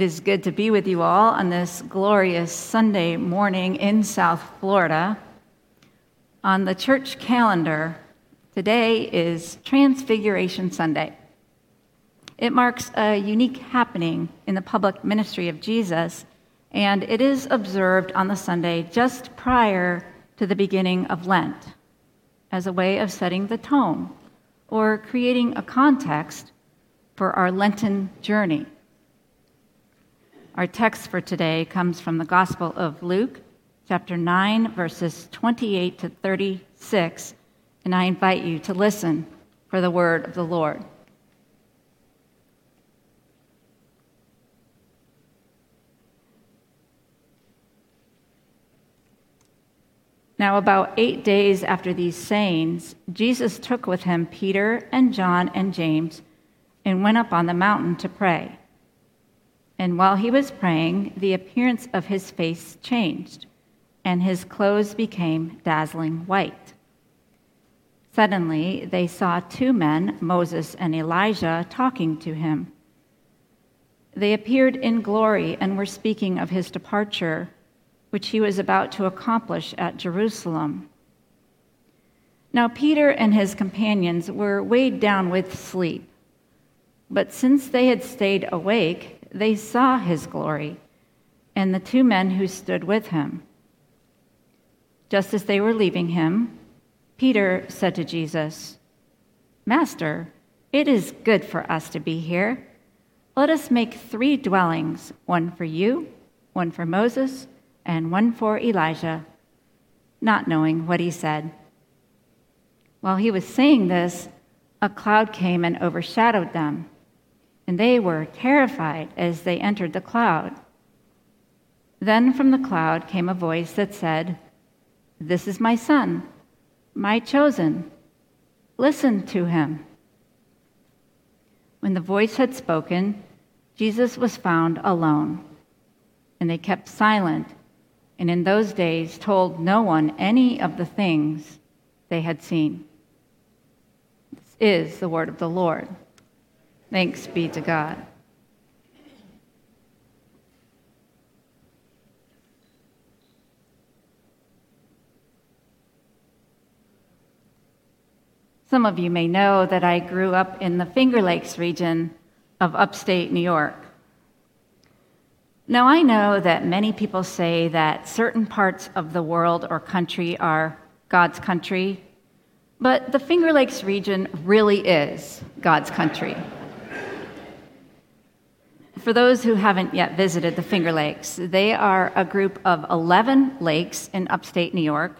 It is good to be with you all on this glorious Sunday morning in South Florida. On the church calendar, today is Transfiguration Sunday. It marks a unique happening in the public ministry of Jesus, and it is observed on the Sunday just prior to the beginning of Lent as a way of setting the tone or creating a context for our Lenten journey. Our text for today comes from the Gospel of Luke, chapter 9, verses 28 to 36, and I invite you to listen for the word of the Lord. Now, about eight days after these sayings, Jesus took with him Peter and John and James and went up on the mountain to pray. And while he was praying, the appearance of his face changed, and his clothes became dazzling white. Suddenly, they saw two men, Moses and Elijah, talking to him. They appeared in glory and were speaking of his departure, which he was about to accomplish at Jerusalem. Now, Peter and his companions were weighed down with sleep, but since they had stayed awake, they saw his glory and the two men who stood with him. Just as they were leaving him, Peter said to Jesus, Master, it is good for us to be here. Let us make three dwellings one for you, one for Moses, and one for Elijah, not knowing what he said. While he was saying this, a cloud came and overshadowed them and they were terrified as they entered the cloud. Then from the cloud came a voice that said, This is my son, my chosen. Listen to him. When the voice had spoken, Jesus was found alone, and they kept silent, and in those days told no one any of the things they had seen. This is the word of the Lord. Thanks be to God. Some of you may know that I grew up in the Finger Lakes region of upstate New York. Now, I know that many people say that certain parts of the world or country are God's country, but the Finger Lakes region really is God's country. For those who haven't yet visited the Finger Lakes, they are a group of 11 lakes in upstate New York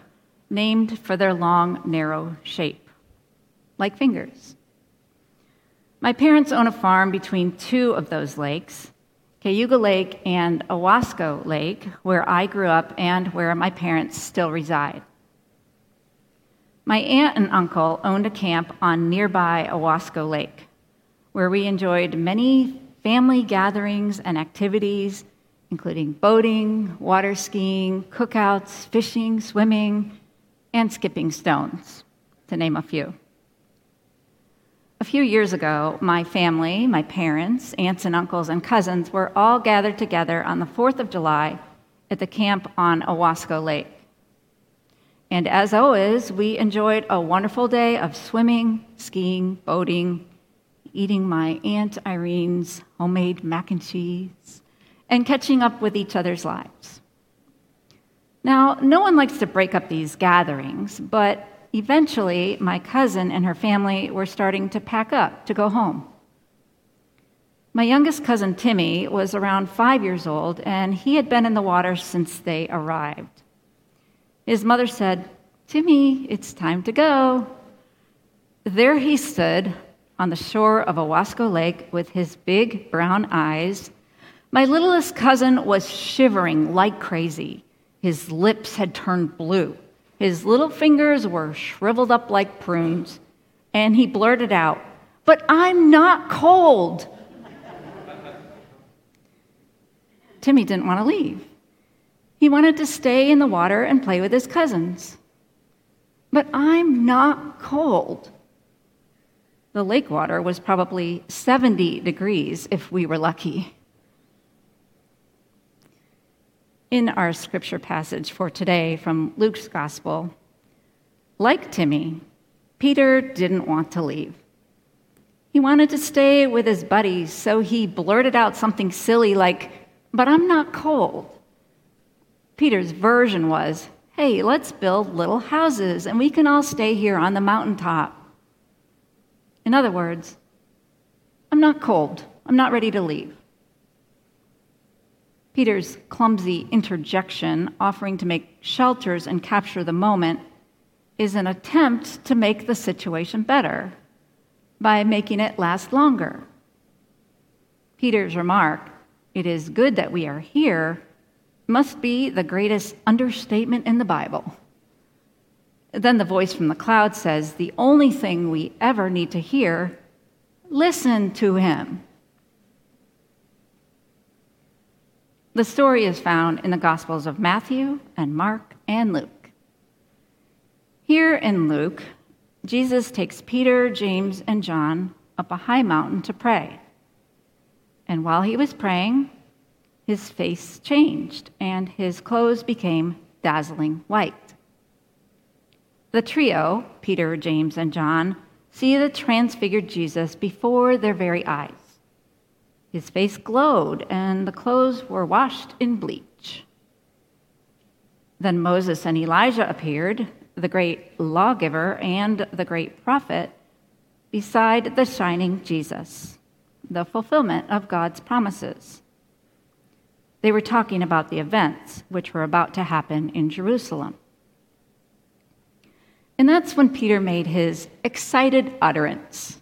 named for their long, narrow shape, like fingers. My parents own a farm between two of those lakes, Cayuga Lake and Owasco Lake, where I grew up and where my parents still reside. My aunt and uncle owned a camp on nearby Owasco Lake, where we enjoyed many family gatherings and activities, including boating, water skiing, cookouts, fishing, swimming, and skipping stones, to name a few. A few years ago, my family, my parents, aunts and uncles, and cousins were all gathered together on the 4th of July at the camp on Owasco Lake. And as always, we enjoyed a wonderful day of swimming, skiing, boating, eating my Aunt Irene's homemade mac and cheese, and catching up with each other's lives. Now, no one likes to break up these gatherings, but eventually my cousin and her family were starting to pack up to go home. My youngest cousin Timmy was around five years old, and he had been in the water since they arrived. His mother said, Timmy, it's time to go. There he stood, on the shore of Owasco Lake with his big brown eyes. My littlest cousin was shivering like crazy. His lips had turned blue. His little fingers were shriveled up like prunes. And he blurted out, But I'm not cold. Timmy didn't want to leave. He wanted to stay in the water and play with his cousins. But I'm not cold. The lake water was probably 70 degrees if we were lucky. in our scripture passage for today from Luke's gospel, like Timmy, Peter didn't want to leave. He wanted to stay with his buddies, so he blurted out something silly like, But I'm not cold. Peter's version was, Hey, let's build little houses and we can all stay here on the mountaintop. In other words, I'm not cold. I'm not ready to leave. Peter's clumsy interjection, offering to make shelters and capture the moment, is an attempt to make the situation better by making it last longer. Peter's remark, it is good that we are here, must be the greatest understatement in the Bible. Then the voice from the cloud says, The only thing we ever need to hear, listen to him. The story is found in the Gospels of Matthew and Mark and Luke. Here in Luke, Jesus takes Peter, James, and John up a high mountain to pray. And while he was praying, his face changed and his clothes became dazzling white. The trio, Peter, James, and John, see the transfigured Jesus before their very eyes. His face glowed, and the clothes were washed in bleach. Then Moses and Elijah appeared, the great lawgiver and the great prophet, beside the shining Jesus, the fulfillment of God's promises. They were talking about the events which were about to happen in Jerusalem. And that's when Peter made his excited utterance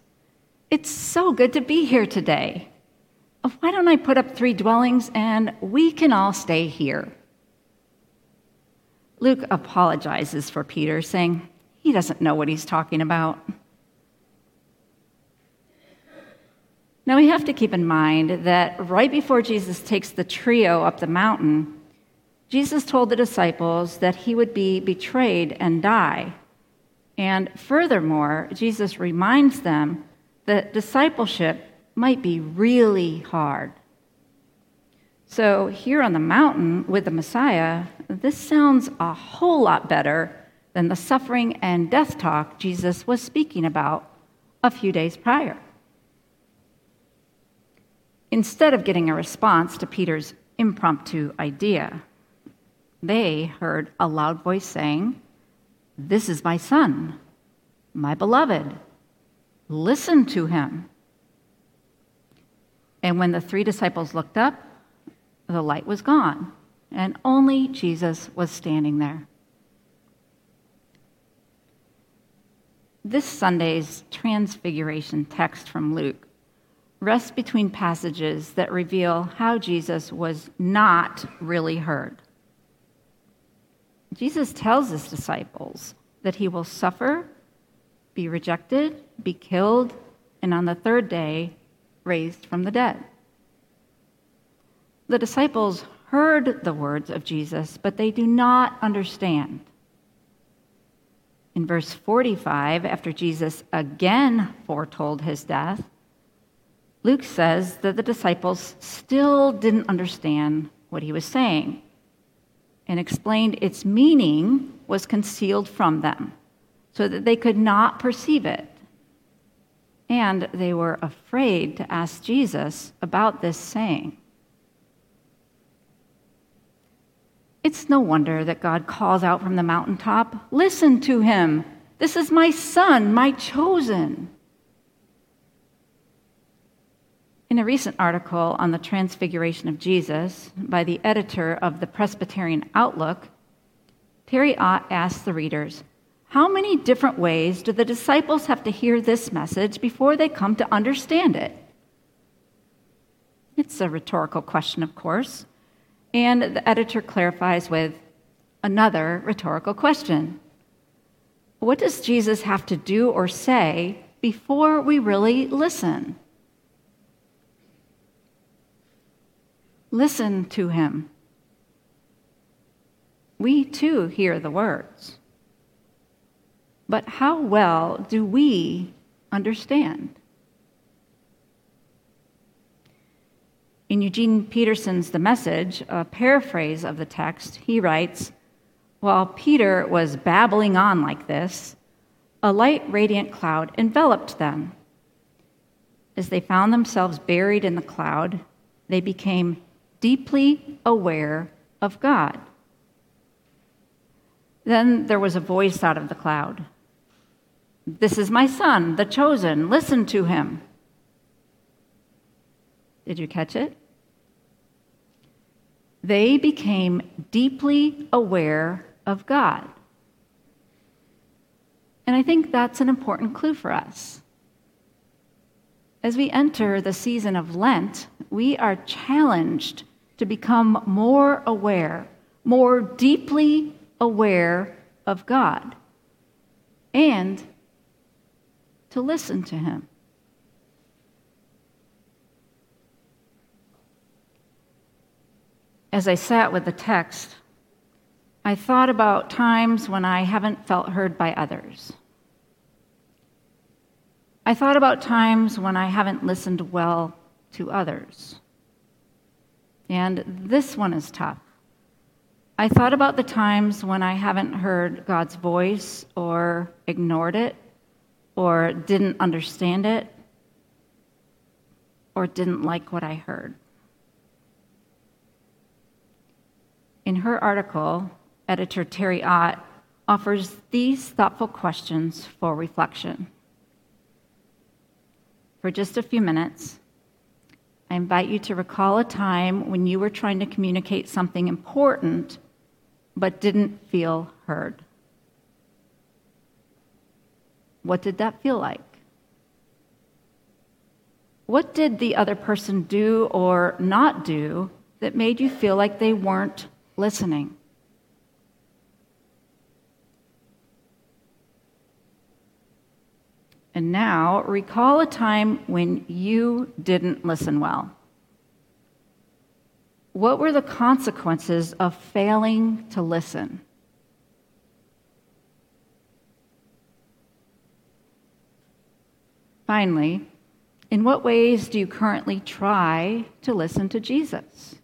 It's so good to be here today why don't I put up three dwellings and we can all stay here? Luke apologizes for Peter, saying he doesn't know what he's talking about. Now we have to keep in mind that right before Jesus takes the trio up the mountain, Jesus told the disciples that he would be betrayed and die. And furthermore, Jesus reminds them that discipleship might be really hard. So, here on the mountain with the Messiah, this sounds a whole lot better than the suffering and death talk Jesus was speaking about a few days prior. Instead of getting a response to Peter's impromptu idea, they heard a loud voice saying, This is my son, my beloved. Listen to him. And when the three disciples looked up, the light was gone, and only Jesus was standing there. This Sunday's Transfiguration text from Luke rests between passages that reveal how Jesus was not really heard. Jesus tells his disciples that he will suffer, be rejected, be killed, and on the third day raised from the dead. The disciples heard the words of Jesus, but they do not understand. In verse 45, after Jesus again foretold his death, Luke says that the disciples still didn't understand what he was saying and explained its meaning was concealed from them so that they could not perceive it and they were afraid to ask Jesus about this saying. It's no wonder that God calls out from the mountaintop Listen to him. This is my son, my chosen. In a recent article on the Transfiguration of Jesus by the editor of the Presbyterian Outlook, Teri Ott asked the readers how many different ways do the disciples have to hear this message before they come to understand it? It's a rhetorical question, of course, and the editor clarifies with another rhetorical question What does Jesus have to do or say before we really listen? Listen to him. We too hear the words. But how well do we understand? In Eugene Peterson's The Message, a paraphrase of the text, he writes While Peter was babbling on like this, a light, radiant cloud enveloped them. As they found themselves buried in the cloud, they became deeply aware of God. Then there was a voice out of the cloud This is my son, the chosen. Listen to him. Did you catch it? They became deeply aware of God. And I think that's an important clue for us. As we enter the season of Lent, we are challenged to become more aware, more deeply aware of God, and to listen to Him. as I sat with the text, I thought about times when I haven't felt heard by others. I thought about times when I haven't listened well to others. And this one is tough. I thought about the times when I haven't heard God's voice or ignored it or didn't understand it or didn't like what I heard. In her article, editor Teri Ott offers these thoughtful questions for reflection. For just a few minutes, I invite you to recall a time when you were trying to communicate something important but didn't feel heard. What did that feel like? What did the other person do or not do that made you feel like they weren't listening. And now recall a time when you didn't listen well. What were the consequences of failing to listen? Finally, in what ways do you currently try to listen to Jesus?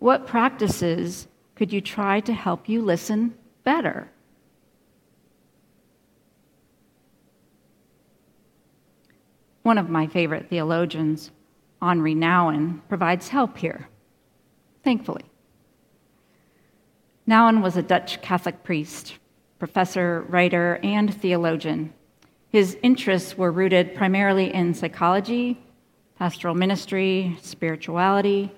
What practices could you try to help you listen better? One of my favorite theologians, Henri Nouwen, provides help here, thankfully. Nouwen was a Dutch Catholic priest, professor, writer, and theologian. His interests were rooted primarily in psychology, pastoral ministry, spirituality,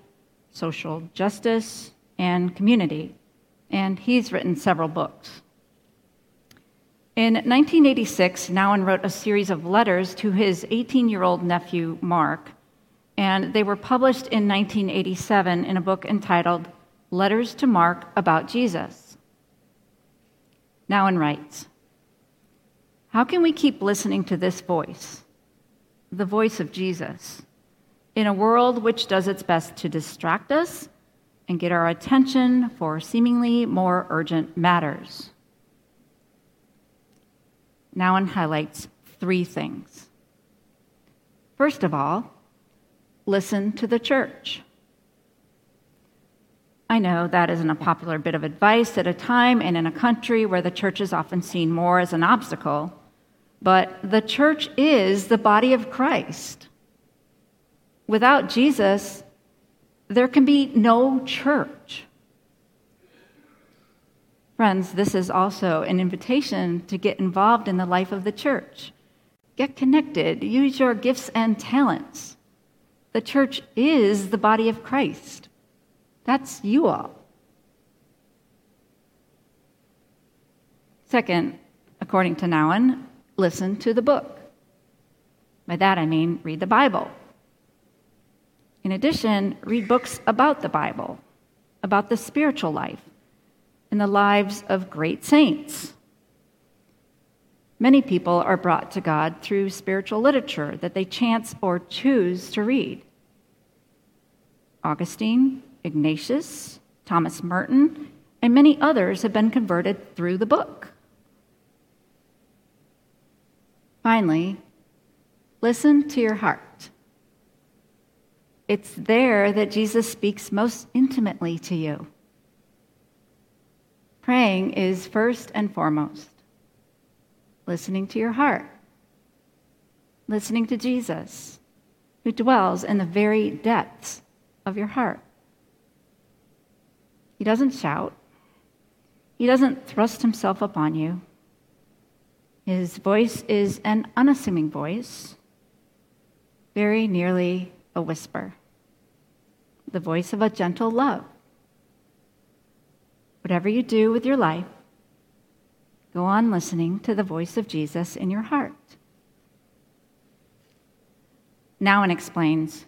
social justice, and community, and he's written several books. In 1986, Nouwen wrote a series of letters to his 18 year old nephew, Mark, and they were published in 1987 in a book entitled Letters to Mark About Jesus. Nouwen writes How can we keep listening to this voice, the voice of Jesus? in a world which does its best to distract us and get our attention for seemingly more urgent matters. Nouwen highlights three things. First of all, listen to the church. I know that isn't a popular bit of advice at a time and in a country where the church is often seen more as an obstacle, but the church is the body of Christ. Without Jesus, there can be no church. Friends, this is also an invitation to get involved in the life of the church. Get connected, use your gifts and talents. The church is the body of Christ. That's you all. Second, according to Nouwen, listen to the book. By that I mean read the Bible. In addition, read books about the Bible, about the spiritual life, and the lives of great saints. Many people are brought to God through spiritual literature that they chance or choose to read. Augustine, Ignatius, Thomas Merton, and many others have been converted through the book. Finally, listen to your heart. it's there that Jesus speaks most intimately to you. Praying is first and foremost listening to your heart, listening to Jesus, who dwells in the very depths of your heart. He doesn't shout, he doesn't thrust himself upon you. His voice is an unassuming voice, very nearly a whisper, the voice of a gentle love. Whatever you do with your life, go on listening to the voice of Jesus in your heart. Nouwen explains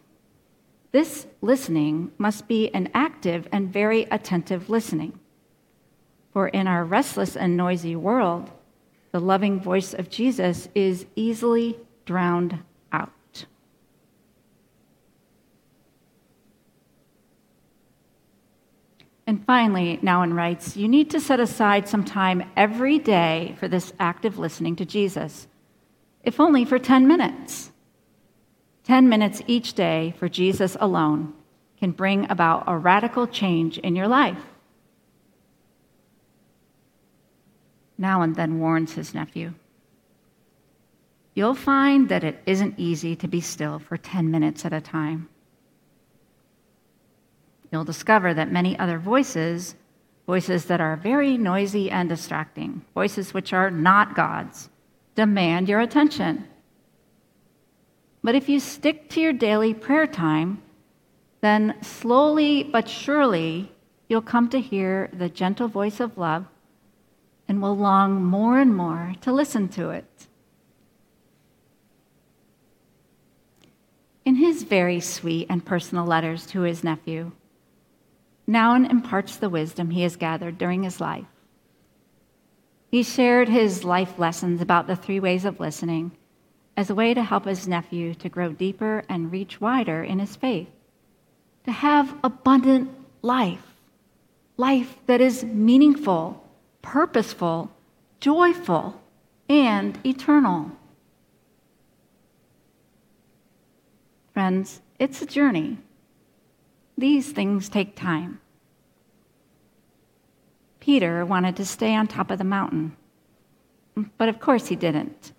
this listening must be an active and very attentive listening. For in our restless and noisy world, the loving voice of Jesus is easily drowned out. And finally, Nouwen writes, you need to set aside some time every day for this active listening to Jesus, if only for 10 minutes. 10 minutes each day for Jesus alone can bring about a radical change in your life. Nouwen then warns his nephew. You'll find that it isn't easy to be still for 10 minutes at a time. You'll discover that many other voices, voices that are very noisy and distracting, voices which are not God's, demand your attention. But if you stick to your daily prayer time, then slowly but surely you'll come to hear the gentle voice of love and will long more and more to listen to it. In his very sweet and personal letters to his nephew, Nouwen imparts the wisdom he has gathered during his life. He shared his life lessons about the three ways of listening as a way to help his nephew to grow deeper and reach wider in his faith, to have abundant life, life that is meaningful purposeful, joyful, and eternal. Friends, it's a journey. These things take time. Peter wanted to stay on top of the mountain, but of course he didn't.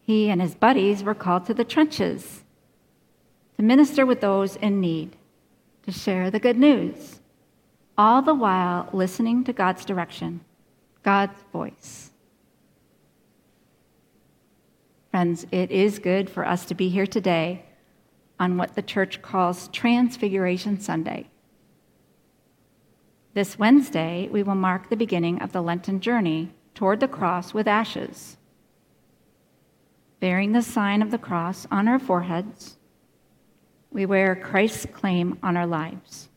He and his buddies were called to the trenches to minister with those in need, to share the good news all the while listening to God's direction, God's voice. Friends, it is good for us to be here today on what the church calls Transfiguration Sunday. This Wednesday, we will mark the beginning of the Lenten journey toward the cross with ashes. Bearing the sign of the cross on our foreheads, we wear Christ's claim on our lives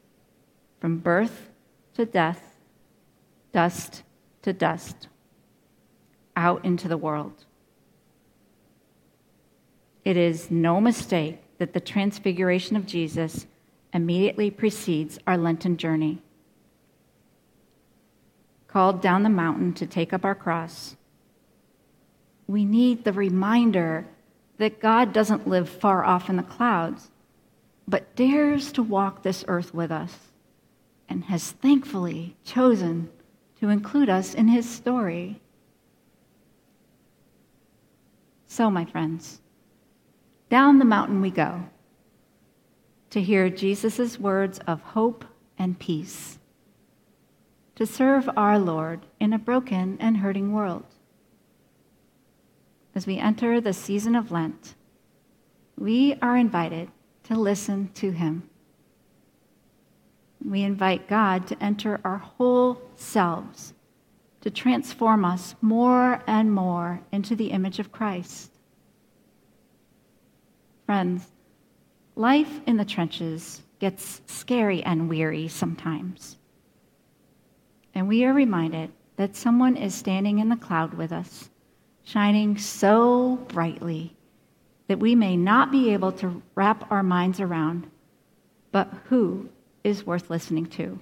from birth to death, dust to dust, out into the world. It is no mistake that the transfiguration of Jesus immediately precedes our Lenten journey. Called down the mountain to take up our cross, we need the reminder that God doesn't live far off in the clouds, but dares to walk this earth with us and has thankfully chosen to include us in his story. So, my friends, down the mountain we go to hear Jesus' words of hope and peace, to serve our Lord in a broken and hurting world. As we enter the season of Lent, we are invited to listen to him we invite God to enter our whole selves, to transform us more and more into the image of Christ. Friends, life in the trenches gets scary and weary sometimes. And we are reminded that someone is standing in the cloud with us, shining so brightly that we may not be able to wrap our minds around, but who is worth listening to.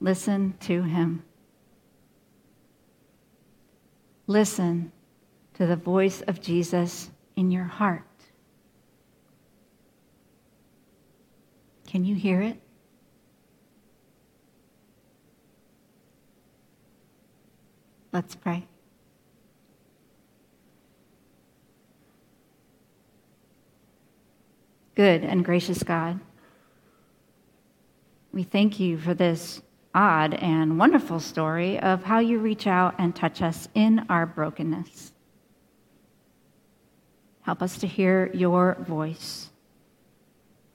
Listen to him. Listen to the voice of Jesus in your heart. Can you hear it? Let's pray. Good and gracious God, we thank you for this odd and wonderful story of how you reach out and touch us in our brokenness. Help us to hear your voice.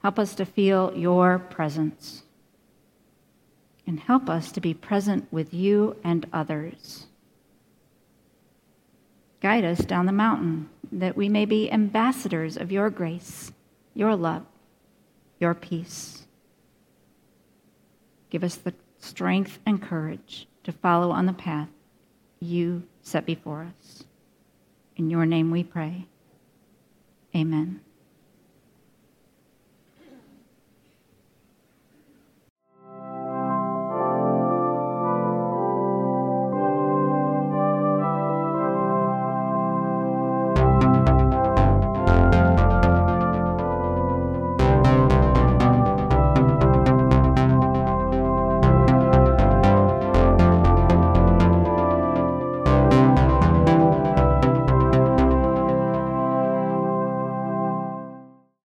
Help us to feel your presence. And help us to be present with you and others. Guide us down the mountain that we may be ambassadors of your grace, your love, your peace. Give us the strength and courage to follow on the path you set before us. In your name we pray. Amen.